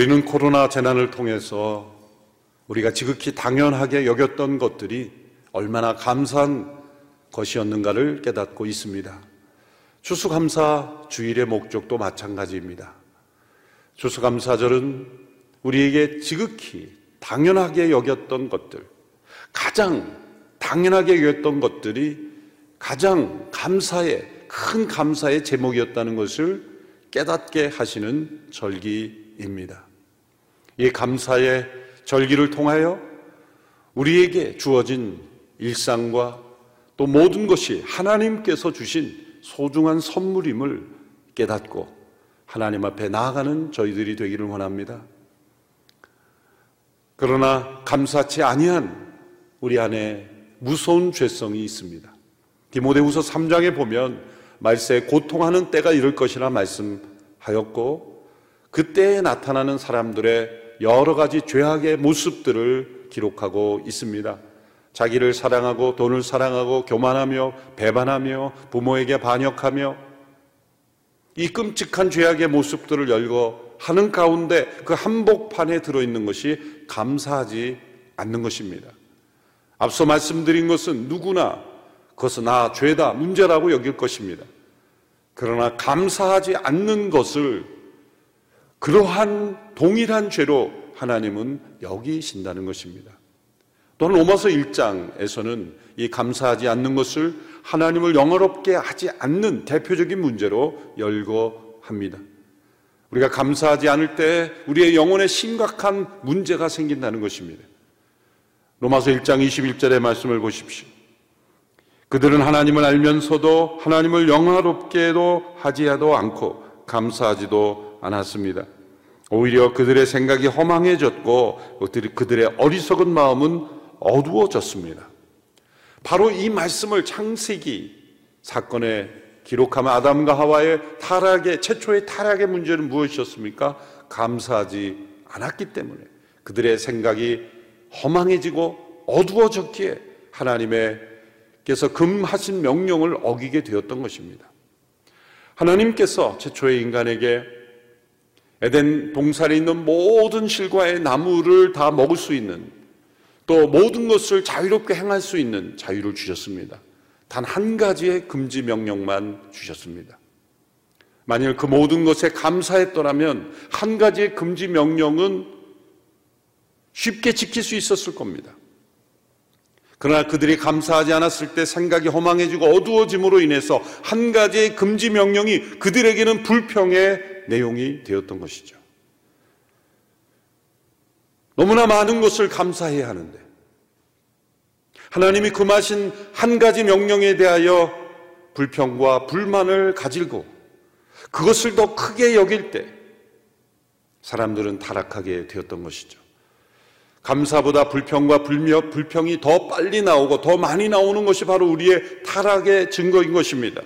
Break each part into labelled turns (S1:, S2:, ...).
S1: 우리는 코로나 재난을 통해서 우리가 지극히 당연하게 여겼던 것들이 얼마나 감사한 것이었는가를 깨닫고 있습니다. 추수감사 주일의 목적도 마찬가지입니다. 추수감사절은 우리에게 지극히 당연하게 여겼던 것들, 가장 당연하게 여겼던 것들이 가장 감사의, 큰 감사의 제목이었다는 것을 깨닫게 하시는 절기입니다. 이 감사의 절기를 통하여 우리에게 주어진 일상과 또 모든 것이 하나님께서 주신 소중한 선물임을 깨닫고 하나님 앞에 나아가는 저희들이 되기를 원합니다. 그러나 감사치 아니한 우리 안에 무서운 죄성이 있습니다. 디모데후서 3장에 보면 말세에 고통하는 때가 이럴 것이라 말씀하였고 그때에 나타나는 사람들의 여러 가지 죄악의 모습들을 기록하고 있습니다. 자기를 사랑하고 돈을 사랑하고 교만하며 배반하며 부모에게 반역하며 이 끔찍한 죄악의 모습들을 열고 하는 가운데 그 한복판에 들어있는 것이 감사하지 않는 것입니다. 앞서 말씀드린 것은 누구나 그것은 나 죄다 문제라고 여길 것입니다. 그러나 감사하지 않는 것을 그러한 동일한 죄로 하나님은 여기신다는 것입니다. 또는 로마서 1장에서는 이 감사하지 않는 것을 하나님을 영어롭게 하지 않는 대표적인 문제로 열고 합니다. 우리가 감사하지 않을 때 우리의 영혼에 심각한 문제가 생긴다는 것입니다. 로마서 1장 21절의 말씀을 보십시오. 그들은 하나님을 알면서도 하나님을 영화롭게도 하지도 않고 감사하지도 않았습니다. 오히려 그들의 생각이 허망해졌고 그들의 어리석은 마음은 어두워졌습니다. 바로 이 말씀을 창세기 사건에 기록하면 아담과 하와의 타락의 최초의 타락의 문제는 무엇이었습니까? 감사하지 않았기 때문에 그들의 생각이 허망해지고 어두워졌기에 하나님께서 금하신 명령을 어기게 되었던 것입니다. 하나님께서 최초의 인간에게 에덴 동산에 있는 모든 실과의 나무를 다 먹을 수 있는 또 모든 것을 자유롭게 행할 수 있는 자유를 주셨습니다. 단 한 가지의 금지 명령만 주셨습니다. 만일 그 모든 것에 감사했더라면 한 가지의 금지 명령은 쉽게 지킬 수 있었을 겁니다. 그러나 그들이 감사하지 않았을 때 생각이 허망해지고 어두워짐으로 인해서 한 가지의 금지 명령이 그들에게는 불평의 내용이 되었던 것이죠. 너무나 많은 것을 감사해야 하는데 하나님이 금하신 한 가지 명령에 대하여 불평과 불만을 가지고 그것을 더 크게 여길 때 사람들은 타락하게 되었던 것이죠. 감사보다 불평과 불며, 불평이 더 빨리 나오고 더 많이 나오는 것이 바로 우리의 타락의 증거인 것입니다.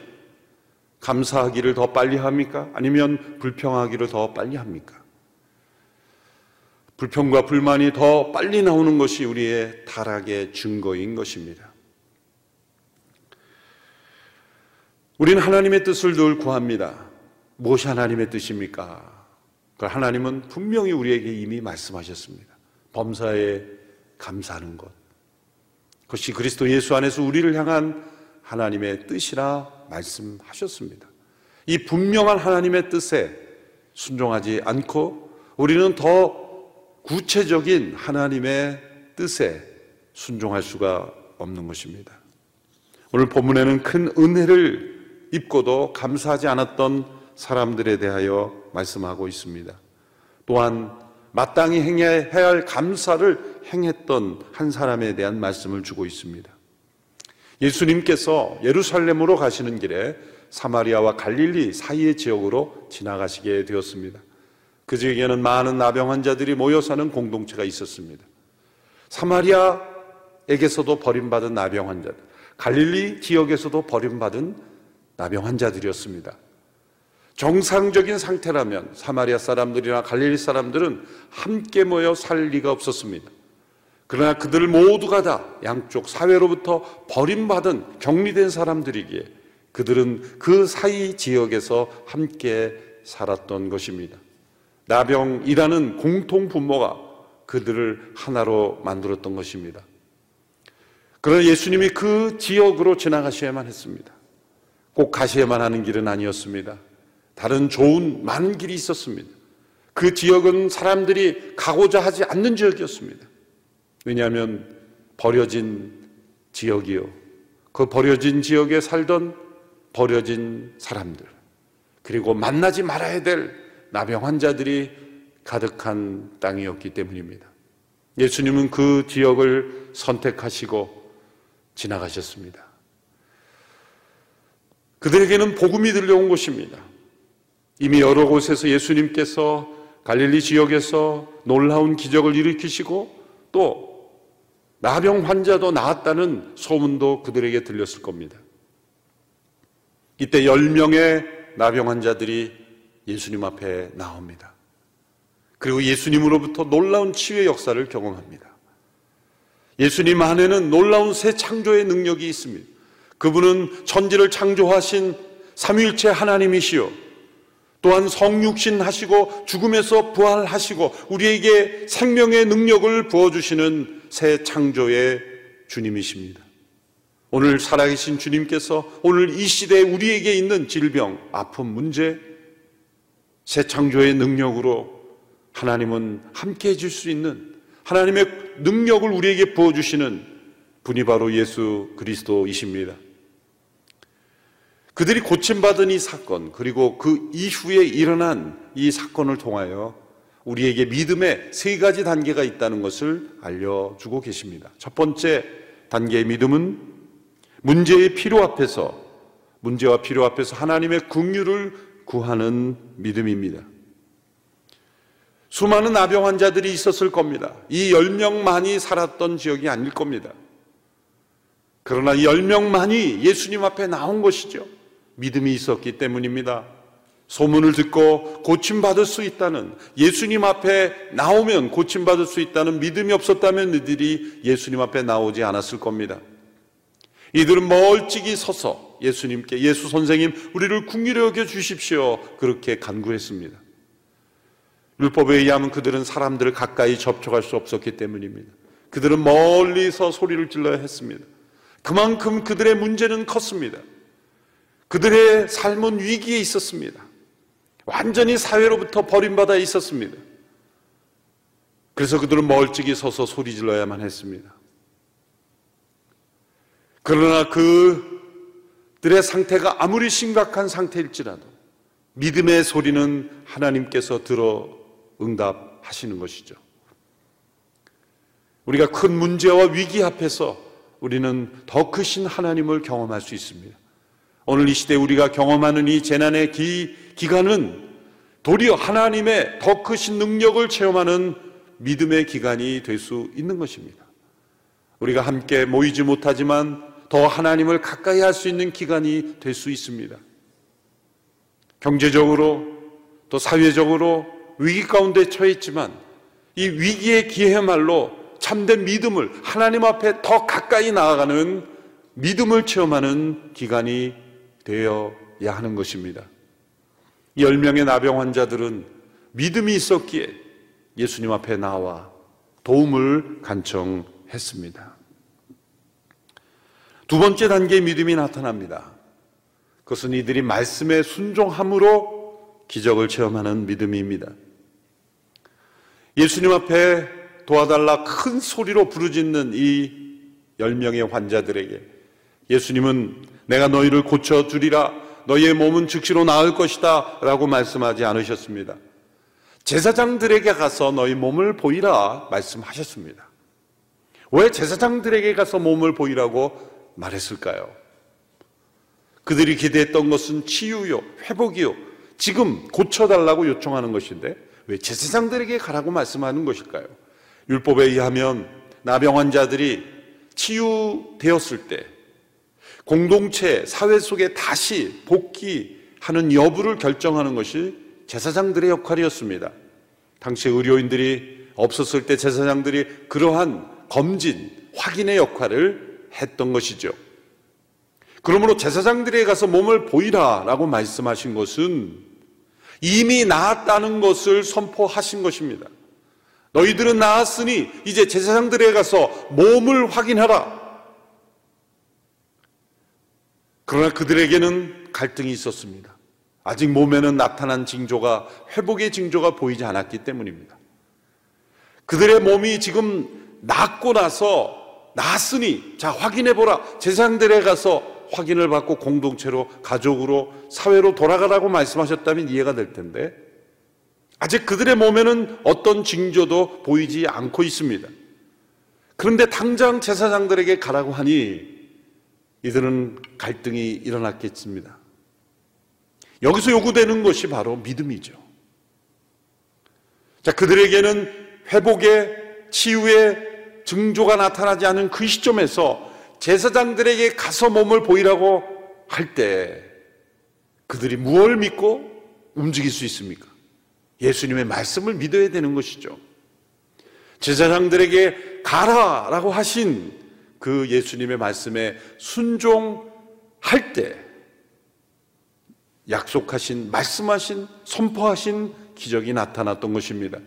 S1: 감사하기를 더 빨리 합니까? 아니면 불평하기를 더 빨리 합니까? 불평과 불만이 더 빨리 나오는 것이 우리의 타락의 증거인 것입니다. 우리는 하나님의 뜻을 늘 구합니다. 무엇이 하나님의 뜻입니까? 그 하나님은 분명히 우리에게 이미 말씀하셨습니다. 범사에 감사하는 것. 그것이 그리스도 예수 안에서 우리를 향한 하나님의 뜻이라 말씀하셨습니다. 이 분명한 하나님의 뜻에 순종하지 않고 우리는 더 구체적인 하나님의 뜻에 순종할 수가 없는 것입니다. 오늘 본문에는 큰 은혜를 입고도 감사하지 않았던 사람들에 대하여 말씀하고 있습니다. 또한 마땅히 행해야 할 감사를 행했던 한 사람에 대한 말씀을 주고 있습니다. 예수님께서 예루살렘으로 가시는 길에 사마리아와 갈릴리 사이의 지역으로 지나가시게 되었습니다. 그 지역에는 많은 나병 환자들이 모여 사는 공동체가 있었습니다. 사마리아에게서도 버림받은 나병 환자들, 갈릴리 지역에서도 버림받은 나병 환자들이었습니다. 정상적인 상태라면 사마리아 사람들이나 갈릴리 사람들은 함께 모여 살 리가 없었습니다. 그러나 그들 모두가 다 양쪽 사회로부터 버림받은 격리된 사람들이기에 그들은 그 사이 지역에서 함께 살았던 것입니다. 나병이라는 공통 분모가 그들을 하나로 만들었던 것입니다. 그러나 예수님이 그 지역으로 지나가셔야만 했습니다. 꼭 가셔야만 하는 길은 아니었습니다. 다른 좋은 많은 길이 있었습니다. 그 지역은 사람들이 가고자 하지 않는 지역이었습니다. 왜냐하면 버려진 지역이요. 그 버려진 지역에 살던 버려진 사람들, 그리고 만나지 말아야 될 나병 환자들이 가득한 땅이었기 때문입니다. 예수님은 그 지역을 선택하시고 지나가셨습니다. 그들에게는 복음이 들려온 곳입니다. 이미 여러 곳에서 예수님께서 갈릴리 지역에서 놀라운 기적을 일으키시고 또 나병 환자도 나았다는 소문도 그들에게 들렸을 겁니다. 이때 10명의 나병 환자들이 예수님 앞에 나옵니다. 그리고 예수님으로부터 놀라운 치유의 역사를 경험합니다. 예수님 안에는 놀라운 새 창조의 능력이 있습니다. 그분은 천지를 창조하신 삼위일체 하나님이시요. 또한 성육신 하시고 죽음에서 부활하시고 우리에게 생명의 능력을 부어주시는 새 창조의 주님이십니다. 오늘 살아계신 주님께서 오늘 이 시대에 우리에게 있는 질병, 아픔, 문제, 새 창조의 능력으로 하나님은 함께 해줄 수 있는 하나님의 능력을 우리에게 부어주시는 분이 바로 예수 그리스도이십니다. 그들이 고침받은 이 사건, 그리고 그 이후에 일어난 이 사건을 통하여 우리에게 믿음의 세 가지 단계가 있다는 것을 알려주고 계십니다. 첫 번째 단계의 믿음은 문제의 필요 앞에서, 문제와 필요 앞에서 하나님의 긍휼을 구하는 믿음입니다. 수많은 아병 환자들이 있었을 겁니다. 이 10명만이 살았던 지역이 아닐 겁니다. 그러나 이 10명만이 예수님 앞에 나온 것이죠. 믿음이 있었기 때문입니다. 소문을 듣고 고침받을 수 있다는 예수님 앞에 나오면 고침받을 수 있다는 믿음이 없었다면 이들이 예수님 앞에 나오지 않았을 겁니다. 이들은 멀찍이 서서 예수님께 예수 선생님 우리를 궁휼히 여겨 주십시오 그렇게 간구했습니다. 율법에 의하면 그들은 사람들을 가까이 접촉할 수 없었기 때문입니다. 그들은 멀리서 소리를 질러야 했습니다. 그만큼 그들의 문제는 컸습니다. 그들의 삶은 위기에 있었습니다. 완전히 사회로부터 버림받아 있었습니다. 그래서 그들은 멀찍이 서서 소리 질러야만 했습니다. 그러나 그들의 상태가 아무리 심각한 상태일지라도 믿음의 소리는 하나님께서 들어 응답하시는 것이죠. 우리가 큰 문제와 위기 앞에서 우리는 더 크신 하나님을 경험할 수 있습니다. 오늘 이 시대 우리가 경험하는 이 재난의 기, 기간은 도리어 하나님의 더 크신 능력을 체험하는 믿음의 기간이 될 수 있는 것입니다. 우리가 함께 모이지 못하지만 더 하나님을 가까이 할 수 있는 기간이 될 수 있습니다. 경제적으로 또 사회적으로 위기 가운데 처해 있지만 이 위기의 기회말로 참된 믿음을 하나님 앞에 더 가까이 나아가는 믿음을 체험하는 기간이 되어야 하는 것입니다. 10명의 나병 환자들은 믿음이 있었기에 예수님 앞에 나와 도움을 간청했습니다. 두 번째 단계의 믿음이 나타납니다. 그것은 이들이 말씀에 순종함으로 기적을 체험하는 믿음입니다. 예수님 앞에 도와달라 큰 소리로 부르짖는 이 10명의 환자들에게 예수님은 내가 너희를 고쳐주리라 너희의 몸은 즉시로 나을 것이다 라고 말씀하지 않으셨습니다. 제사장들에게 가서 너희 몸을 보이라 말씀하셨습니다. 왜 제사장들에게 가서 몸을 보이라고 말했을까요? 그들이 기대했던 것은 치유요, 회복이요, 지금 고쳐달라고 요청하는 것인데 왜 제사장들에게 가라고 말씀하는 것일까요? 율법에 의하면 나병 환자들이 치유되었을 때 공동체, 사회 속에 다시 복귀하는 여부를 결정하는 것이 제사장들의 역할이었습니다. 당시 의료인들이 없었을 때 제사장들이 그러한 검진, 확인의 역할을 했던 것이죠. 그러므로 제사장들에 가서 몸을 보이라 라고 말씀하신 것은 이미 나았다는 것을 선포하신 것입니다. 너희들은 나았으니 이제 제사장들에 가서 몸을 확인하라. 그러나 그들에게는 갈등이 있었습니다. 아직 몸에는 나타난 징조가 회복의 징조가 보이지 않았기 때문입니다. 그들의 몸이 지금 낫고 나서 낫으니 자 확인해 보라. 제사장들에 가서 확인을 받고 공동체로 가족으로 사회로 돌아가라고 말씀하셨다면 이해가 될 텐데 아직 그들의 몸에는 어떤 징조도 보이지 않고 있습니다. 그런데 당장 제사장들에게 가라고 하니 이들은 갈등이 일어났겠습니다. 여기서 요구되는 것이 바로 믿음이죠. 자, 그들에게는 회복의 치유의 증조가 나타나지 않은 그 시점에서 제사장들에게 가서 몸을 보이라고 할 때 그들이 무엇을 믿고 움직일 수 있습니까? 예수님의 말씀을 믿어야 되는 것이죠. 제사장들에게 가라라고 하신 그 예수님의 말씀에 순종할 때 약속하신, 말씀하신, 선포하신 기적이 나타났던 것입니다.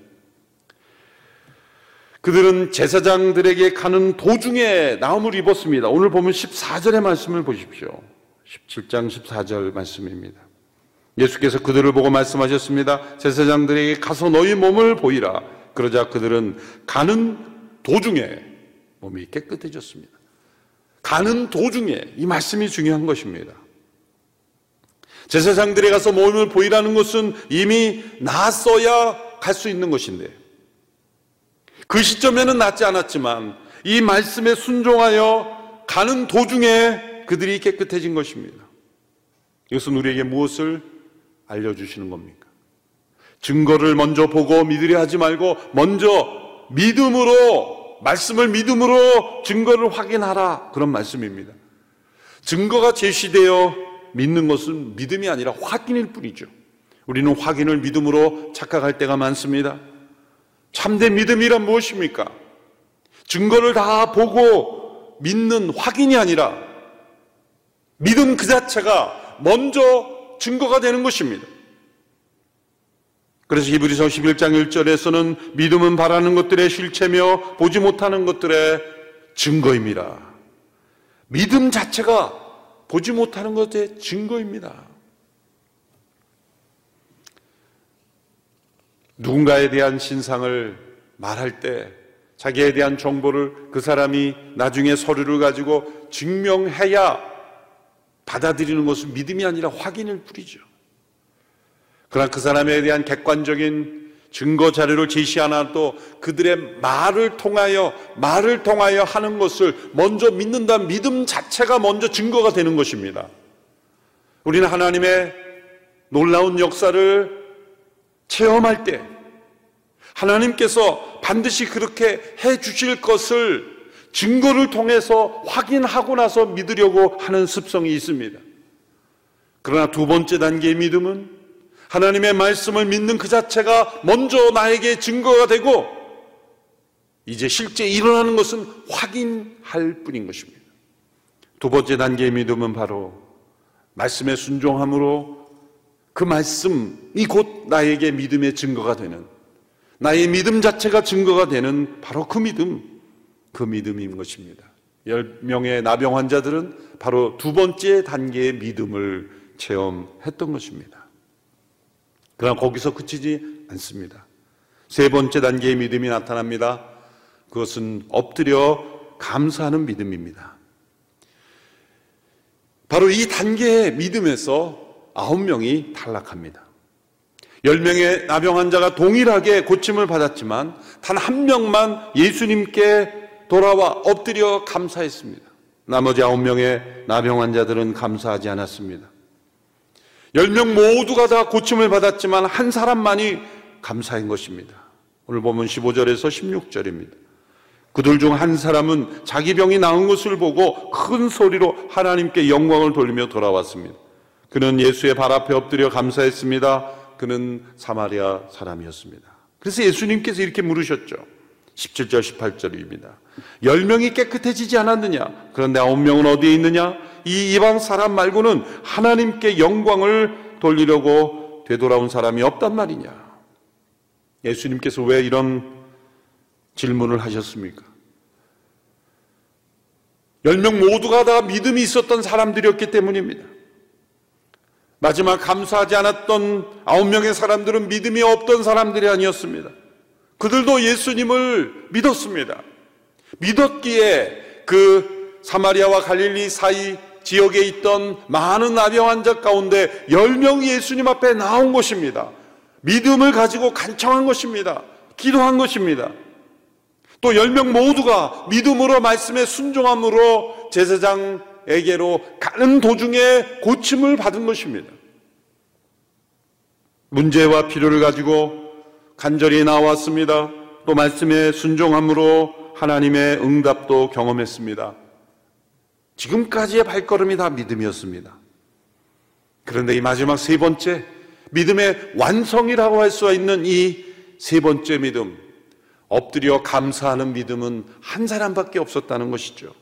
S1: 그들은 제사장들에게 가는 도중에 나음을 입었습니다. 오늘 보면 14절의 말씀을 보십시오. 17장 14절 말씀입니다. 예수께서 그들을 보고 말씀하셨습니다. 제사장들에게 가서 너희 몸을 보이라. 그러자 그들은 가는 도중에 몸이 깨끗해졌습니다. 가는 도중에 이 말씀이 중요한 것입니다. 제사장들에 가서 몸을 보이라는 것은 이미 나았어야 갈 수 있는 것인데 그 시점에는 낫지 않았지만 이 말씀에 순종하여 가는 도중에 그들이 깨끗해진 것입니다. 이것은 우리에게 무엇을 알려주시는 겁니까? 증거를 먼저 보고 믿으려 하지 말고 먼저 믿음으로 말씀을 믿음으로 증거를 확인하라 그런 말씀입니다. 증거가 제시되어 믿는 것은 믿음이 아니라 확인일 뿐이죠. 우리는 확인을 믿음으로 착각할 때가 많습니다. 참된 믿음이란 무엇입니까? 증거를 다 보고 믿는 확인이 아니라 믿음 그 자체가 먼저 증거가 되는 것입니다. 그래서 히브리서 11장 1절에서는 믿음은 바라는 것들의 실체며 보지 못하는 것들의 증거입니다. 믿음 자체가 보지 못하는 것의 증거입니다. 누군가에 대한 신상을 말할 때 자기에 대한 정보를 그 사람이 나중에 서류를 가지고 증명해야 받아들이는 것은 믿음이 아니라 확인을 뿌리죠. 그러나 그 사람에 대한 객관적인 증거 자료를 제시 하나도 그들의 말을 통하여 말을 통하여 하는 것을 먼저 믿는다 믿음 자체가 먼저 증거가 되는 것입니다. 우리는 하나님의 놀라운 역사를 체험할 때 하나님께서 반드시 그렇게 해 주실 것을 증거를 통해서 확인하고 나서 믿으려고 하는 습성이 있습니다. 그러나 두 번째 단계의 믿음은 하나님의 말씀을 믿는 그 자체가 먼저 나에게 증거가 되고 이제 실제 일어나는 것은 확인할 뿐인 것입니다. 두 번째 단계의 믿음은 바로 말씀에 순종함으로 그 말씀이 곧 나에게 믿음의 증거가 되는 나의 믿음 자체가 증거가 되는 바로 그 믿음, 그 믿음인 것입니다. 열 명의 나병 환자들은 바로 두 번째 단계의 믿음을 체험했던 것입니다. 그러나 거기서 그치지 않습니다. 세 번째 단계의 믿음이 나타납니다. 그것은 엎드려 감사하는 믿음입니다. 바로 이 단계의 믿음에서 아홉 명이 탈락합니다. 열 명의 나병 환자가 동일하게 고침을 받았지만 단 한 명만 예수님께 돌아와 엎드려 감사했습니다. 나머지 아홉 명의 나병 환자들은 감사하지 않았습니다. 열명 모두가 다 고침을 받았지만 한 사람만이 감사한 것입니다. 오늘 보면 15절에서 16절입니다. 그들 중 한 사람은 자기 병이 나은 것을 보고 큰 소리로 하나님께 영광을 돌리며 돌아왔습니다. 그는 예수의 발 앞에 엎드려 감사했습니다. 그는 사마리아 사람이었습니다. 그래서 예수님께서 이렇게 물으셨죠. 17절, 18절입니다. 10명이 깨끗해지지 않았느냐? 그런데 9명은 어디에 있느냐? 이 이방 사람 말고는 하나님께 영광을 돌리려고 되돌아온 사람이 없단 말이냐? 예수님께서 왜 이런 질문을 하셨습니까? 열 명 모두가 다 믿음이 있었던 사람들이었기 때문입니다. 마지막 감사하지 않았던 아홉 명의 사람들은 믿음이 없던 사람들이 아니었습니다. 그들도 예수님을 믿었습니다. 믿었기에 그 사마리아와 갈릴리 사이 지역에 있던 많은 아병 환자 가운데 열명이 예수님 앞에 나온 것입니다. 믿음을 가지고 간청한 것입니다. 기도한 것입니다. 또열명 모두가 믿음으로 말씀에 순종함으로 제사장에게로 가는 도중에 고침을 받은 것입니다. 문제와 필요를 가지고 간절히 나왔습니다. 또 말씀에 순종함으로 하나님의 응답도 경험했습니다. 지금까지의 발걸음이 다 믿음이었습니다. 그런데 이 마지막 세 번째, 믿음의 완성이라고 할 수 있는 이 세 번째 믿음, 엎드려 감사하는 믿음은 한 사람밖에 없었다는 것이죠.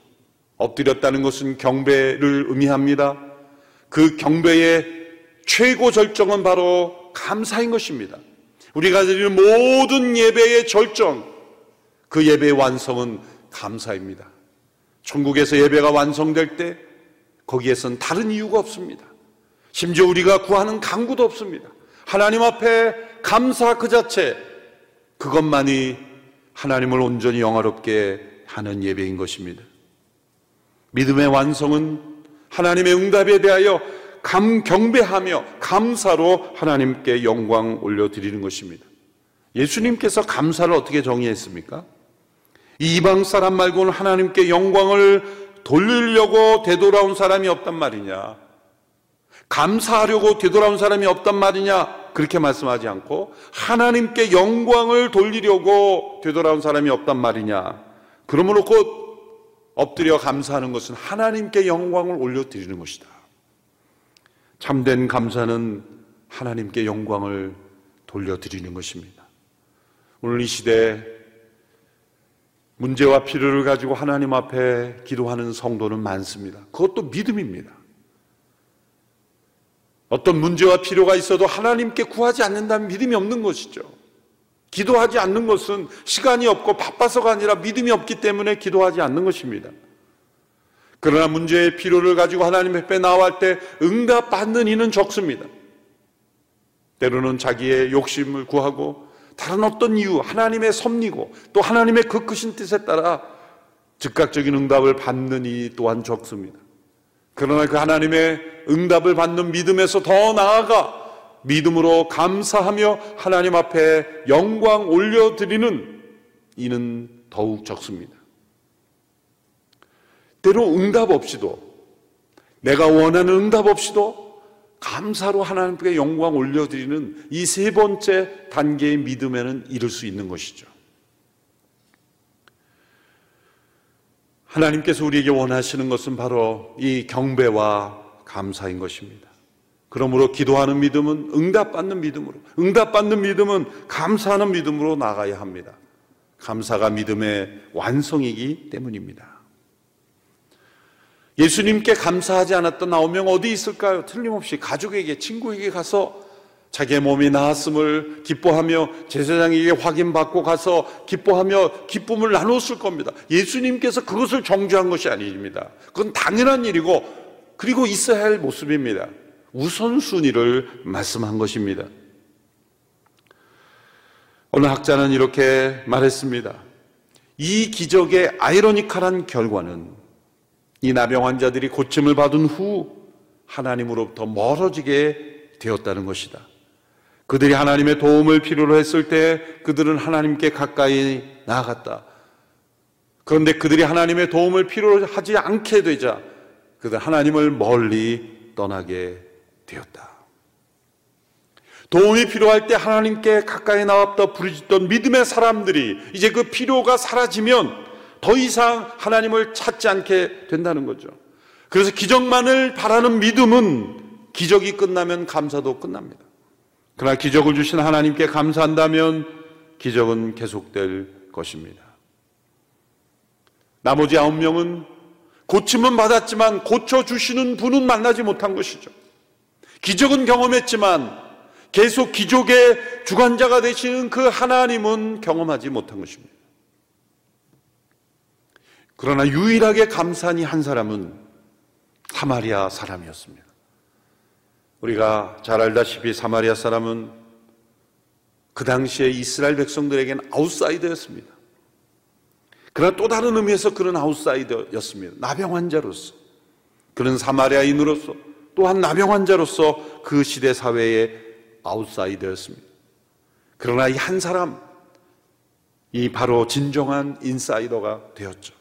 S1: 엎드렸다는 것은 경배를 의미합니다. 그 경배의 최고 절정은 바로 감사인 것입니다. 우리가 드리는 모든 예배의 절정, 그 예배의 완성은 감사입니다. 천국에서 예배가 완성될 때 거기에선 다른 이유가 없습니다. 심지어 우리가 구하는 강구도 없습니다. 하나님 앞에 감사 그 자체, 그것만이 하나님을 온전히 영화롭게 하는 예배인 것입니다. 믿음의 완성은 하나님의 응답에 대하여 감, 경배하며 감사로 하나님께 영광 올려 드리는 것입니다. 예수님께서 감사를 어떻게 정의했습니까? 이방 사람 말고는 하나님께 영광을 돌리려고 되돌아온 사람이 없단 말이냐. 감사하려고 되돌아온 사람이 없단 말이냐. 그렇게 말씀하지 않고 하나님께 영광을 돌리려고 되돌아온 사람이 없단 말이냐. 그러므로 곧 엎드려 감사하는 것은 하나님께 영광을 올려드리는 것이다. 참된 감사는 하나님께 영광을 돌려드리는 것입니다. 오늘 이 시대에 문제와 필요를 가지고 하나님 앞에 기도하는 성도는 많습니다. 그것도 믿음입니다. 어떤 문제와 필요가 있어도 하나님께 구하지 않는다면 믿음이 없는 것이죠. 기도하지 않는 것은 시간이 없고 바빠서가 아니라 믿음이 없기 때문에 기도하지 않는 것입니다. 그러나 문제의 필요를 가지고 하나님 앞에 나갈 때 응답받는 이는 적습니다. 때로는 자기의 욕심을 구하고 다른 어떤 이유, 하나님의 섭리고 또 하나님의 그 크신 뜻에 따라 즉각적인 응답을 받는 이 또한 적습니다. 그러나 그 하나님의 응답을 받는 믿음에서 더 나아가 믿음으로 감사하며 하나님 앞에 영광 올려드리는 이는 더욱 적습니다. 때로 응답 없이도 내가 원하는 응답 없이도 감사로 하나님께 영광 올려드리는 이 세 번째 단계의 믿음에는 이룰 수 있는 것이죠. 하나님께서 우리에게 원하시는 것은 바로 이 경배와 감사인 것입니다. 그러므로 기도하는 믿음은 응답받는 믿음으로, 응답받는 믿음은 감사하는 믿음으로 나가야 합니다. 감사가 믿음의 완성이기 때문입니다. 예수님께 감사하지 않았던 아홉 명 어디 있을까요? 틀림없이 가족에게, 친구에게 가서 자기의 몸이 나았음을 기뻐하며 제사장에게 확인받고 가서 기뻐하며 기쁨을 나눴을 겁니다. 예수님께서 그것을 정죄한 것이 아닙니다. 그건 당연한 일이고 그리고 있어야 할 모습입니다. 우선순위를 말씀한 것입니다. 어느 학자는 이렇게 말했습니다. 이 기적의 아이러니컬한 결과는 이 나병 환자들이 고침을 받은 후 하나님으로부터 멀어지게 되었다는 것이다. 그들이 하나님의 도움을 필요로 했을 때 그들은 하나님께 가까이 나아갔다. 그런데 그들이 하나님의 도움을 필요로 하지 않게 되자 그들 하나님을 멀리 떠나게 되었다. 도움이 필요할 때 하나님께 가까이 나왔다 부르짖던 믿음의 사람들이 이제 그 필요가 사라지면 더 이상 하나님을 찾지 않게 된다는 거죠. 그래서 기적만을 바라는 믿음은 기적이 끝나면 감사도 끝납니다. 그러나 기적을 주신 하나님께 감사한다면 기적은 계속될 것입니다. 나머지 아홉 명은 고침은 받았지만 고쳐주시는 분은 만나지 못한 것이죠. 기적은 경험했지만 계속 기족의 주관자가 되시는 그 하나님은 경험하지 못한 것입니다. 그러나 유일하게 감사한 한 사람은 사마리아 사람이었습니다. 우리가 잘 알다시피 사마리아 사람은 그 당시에 이스라엘 백성들에게는 아웃사이더였습니다. 그러나 또 다른 의미에서 그런 아웃사이더였습니다. 나병 환자로서. 그런 사마리아인으로서 또한 나병 환자로서 그 시대 사회의 아웃사이더였습니다. 그러나 이 한 사람, 이 바로 진정한 인사이더가 되었죠.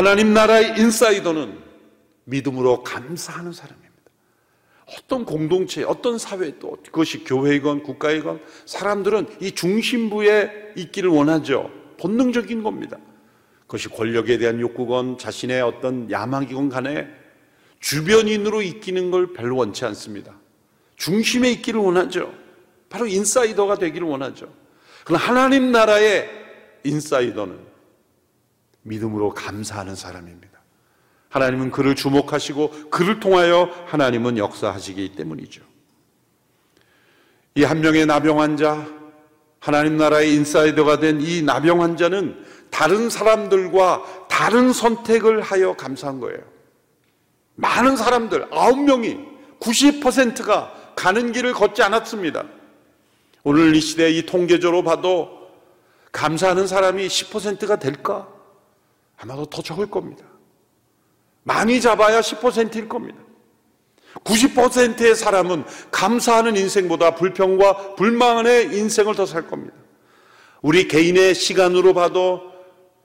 S1: 하나님 나라의 인사이더는 믿음으로 감사하는 사람입니다. 어떤 공동체, 어떤 사회, 또 그것이 교회이건 국가이건 사람들은 이 중심부에 있기를 원하죠. 본능적인 겁니다. 그것이 권력에 대한 욕구건 자신의 어떤 야망이건 간에 주변인으로 있기는 걸 별로 원치 않습니다. 중심에 있기를 원하죠. 바로 인사이더가 되기를 원하죠. 그러나 하나님 나라의 인사이더는 믿음으로 감사하는 사람입니다. 하나님은 그를 주목하시고 그를 통하여 하나님은 역사하시기 때문이죠. 이 한 명의 나병 환자, 하나님 나라의 인사이더가 된 이 나병 환자는 다른 사람들과 다른 선택을 하여 감사한 거예요. 많은 사람들, 아홉 명이 90%가 가는 길을 걷지 않았습니다. 오늘 이 시대 이 통계적으로 봐도 감사하는 사람이 10%가 될까? 아마도 더 적을 겁니다. 많이 잡아야 10%일 겁니다. 90%의 사람은 감사하는 인생보다 불평과 불만의 인생을 더 살 겁니다. 우리 개인의 시간으로 봐도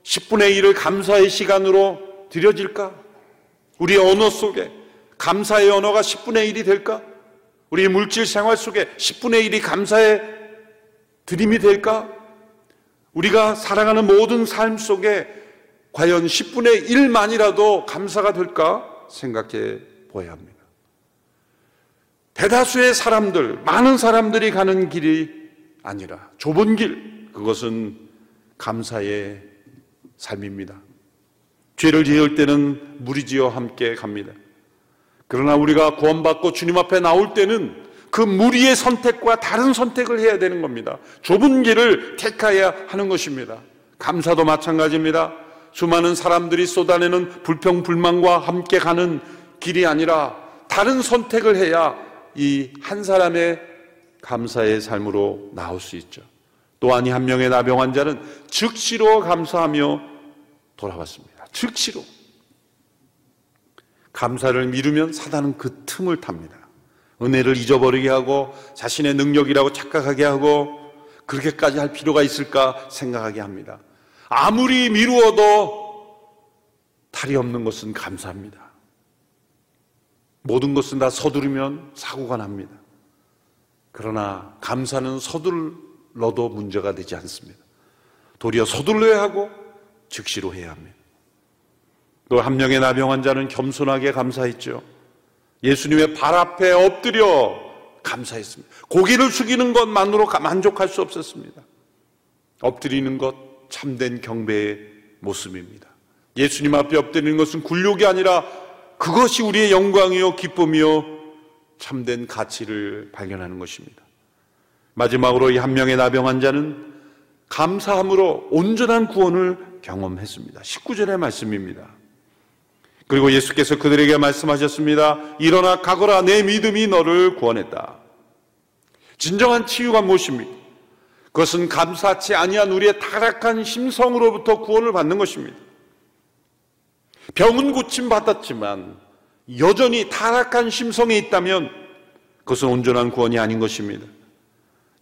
S1: 10분의 1을 감사의 시간으로 드려질까? 우리 언어 속에 감사의 언어가 10분의 1이 될까? 우리 물질 생활 속에 10분의 1이 감사의 드림이 될까? 우리가 살아가는 모든 삶 속에 과연 10분의 1만이라도 감사가 될까 생각해 보아야 합니다. 대다수의 사람들, 많은 사람들이 가는 길이 아니라 좁은 길, 그것은 감사의 삶입니다. 죄를 지을 때는 무리지어 함께 갑니다. 그러나 우리가 구원받고 주님 앞에 나올 때는 그 무리의 선택과 다른 선택을 해야 되는 겁니다. 좁은 길을 택해야 하는 것입니다. 감사도 마찬가지입니다. 수많은 사람들이 쏟아내는 불평, 불만과 함께 가는 길이 아니라 다른 선택을 해야 이 한 사람의 감사의 삶으로 나올 수 있죠. 또한 이 한 명의 나병 환자는 즉시로 감사하며 돌아왔습니다. 즉시로. 감사를 미루면 사단은 그 틈을 탑니다. 은혜를 잊어버리게 하고 자신의 능력이라고 착각하게 하고 그렇게까지 할 필요가 있을까 생각하게 합니다. 아무리 미루어도 탈이 없는 것은 감사합니다. 모든 것은 다 서두르면 사고가 납니다. 그러나 감사는 서둘러도 문제가 되지 않습니다. 도리어 서둘러야 하고 즉시로 해야 합니다. 또한 명의 나병 환자는 겸손하게 감사했죠. 예수님의 발 앞에 엎드려 감사했습니다. 고기를 숙이는 것만으로 만족할 수 없었습니다. 엎드리는 것 참된 경배의 모습입니다. 예수님 앞에 엎드리는 것은 굴욕이 아니라 그것이 우리의 영광이요 기쁨이요 참된 가치를 발견하는 것입니다. 마지막으로 이 한 명의 나병 환자는 감사함으로 온전한 구원을 경험했습니다. 19절의 말씀입니다. 그리고 예수께서 그들에게 말씀하셨습니다. 일어나 가거라 내 믿음이 너를 구원했다. 진정한 치유가 무엇입니까? 그것은 감사치 아니한 우리의 타락한 심성으로부터 구원을 받는 것입니다. 병은 고침 받았지만 여전히 타락한 심성에 있다면 그것은 온전한 구원이 아닌 것입니다.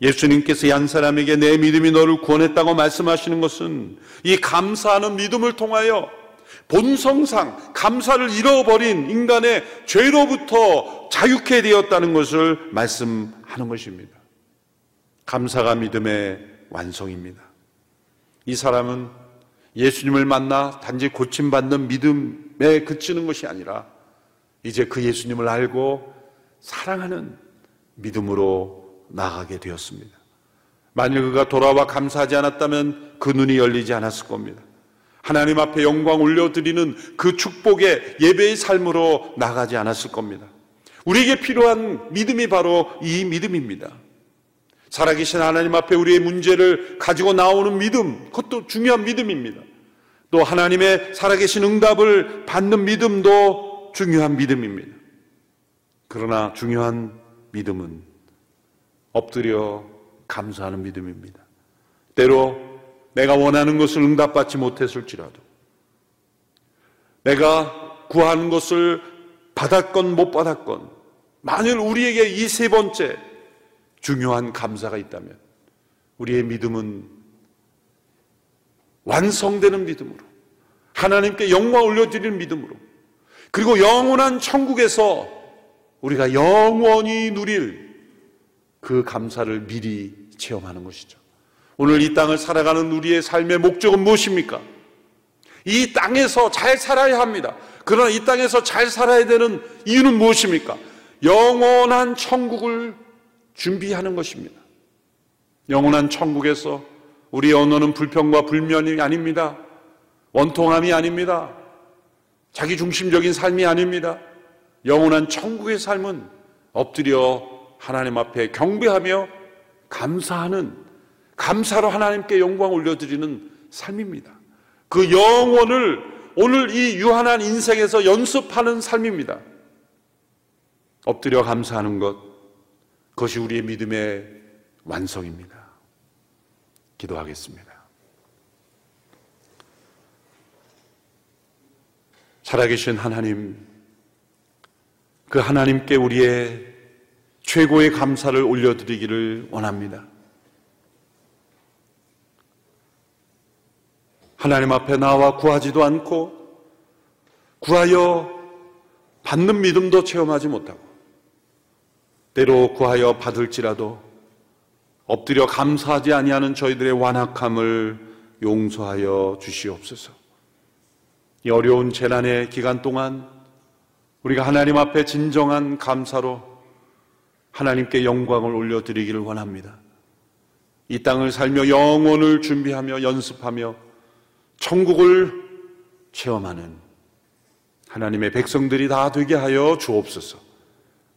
S1: 예수님께서 한 사람에게 내 믿음이 너를 구원했다고 말씀하시는 것은 이 감사하는 믿음을 통하여 본성상 감사를 잃어버린 인간의 죄로부터 자유케 되었다는 것을 말씀하는 것입니다. 감사가 믿음의 완성입니다. 이 사람은 예수님을 만나 단지 고침받는 믿음에 그치는 것이 아니라 이제 그 예수님을 알고 사랑하는 믿음으로 나가게 되었습니다. 만일 그가 돌아와 감사하지 않았다면 그 눈이 열리지 않았을 겁니다. 하나님 앞에 영광 올려드리는 그 축복의 예배의 삶으로 나가지 않았을 겁니다. 우리에게 필요한 믿음이 바로 이 믿음입니다. 살아계신 하나님 앞에 우리의 문제를 가지고 나오는 믿음, 그것도 중요한 믿음입니다. 또 하나님의 살아계신 응답을 받는 믿음도 중요한 믿음입니다. 그러나 중요한 믿음은 엎드려 감사하는 믿음입니다. 때로 내가 원하는 것을 응답받지 못했을지라도 내가 구하는 것을 받았건 못 받았건 만일 우리에게 이 세 번째 중요한 감사가 있다면 우리의 믿음은 완성되는 믿음으로 하나님께 영광 올려드리는 믿음으로 그리고 영원한 천국에서 우리가 영원히 누릴 그 감사를 미리 체험하는 것이죠. 오늘 이 땅을 살아가는 우리의 삶의 목적은 무엇입니까? 이 땅에서 잘 살아야 합니다. 그러나 이 땅에서 잘 살아야 되는 이유는 무엇입니까? 영원한 천국을 준비하는 것입니다. 영원한 천국에서 우리 언어는 불평과 불면이 아닙니다. 원통함이 아닙니다. 자기 중심적인 삶이 아닙니다. 영원한 천국의 삶은 엎드려 하나님 앞에 경배하며 감사하는 감사로 하나님께 영광 올려드리는 삶입니다. 그 영혼을 오늘 이 유한한 인생에서 연습하는 삶입니다. 엎드려 감사하는 것, 그것이 우리의 믿음의 완성입니다. 기도하겠습니다. 살아계신 하나님, 그 하나님께 우리의 최고의 감사를 올려드리기를 원합니다. 하나님 앞에 나와 구하지도 않고 구하여 받는 믿음도 체험하지 못하고 때로 구하여 받을지라도 엎드려 감사하지 아니하는 저희들의 완악함을 용서하여 주시옵소서. 이 어려운 재난의 기간 동안 우리가 하나님 앞에 진정한 감사로 하나님께 영광을 올려드리기를 원합니다. 이 땅을 살며 영혼을 준비하며 연습하며 천국을 체험하는 하나님의 백성들이 다 되게 하여 주옵소서.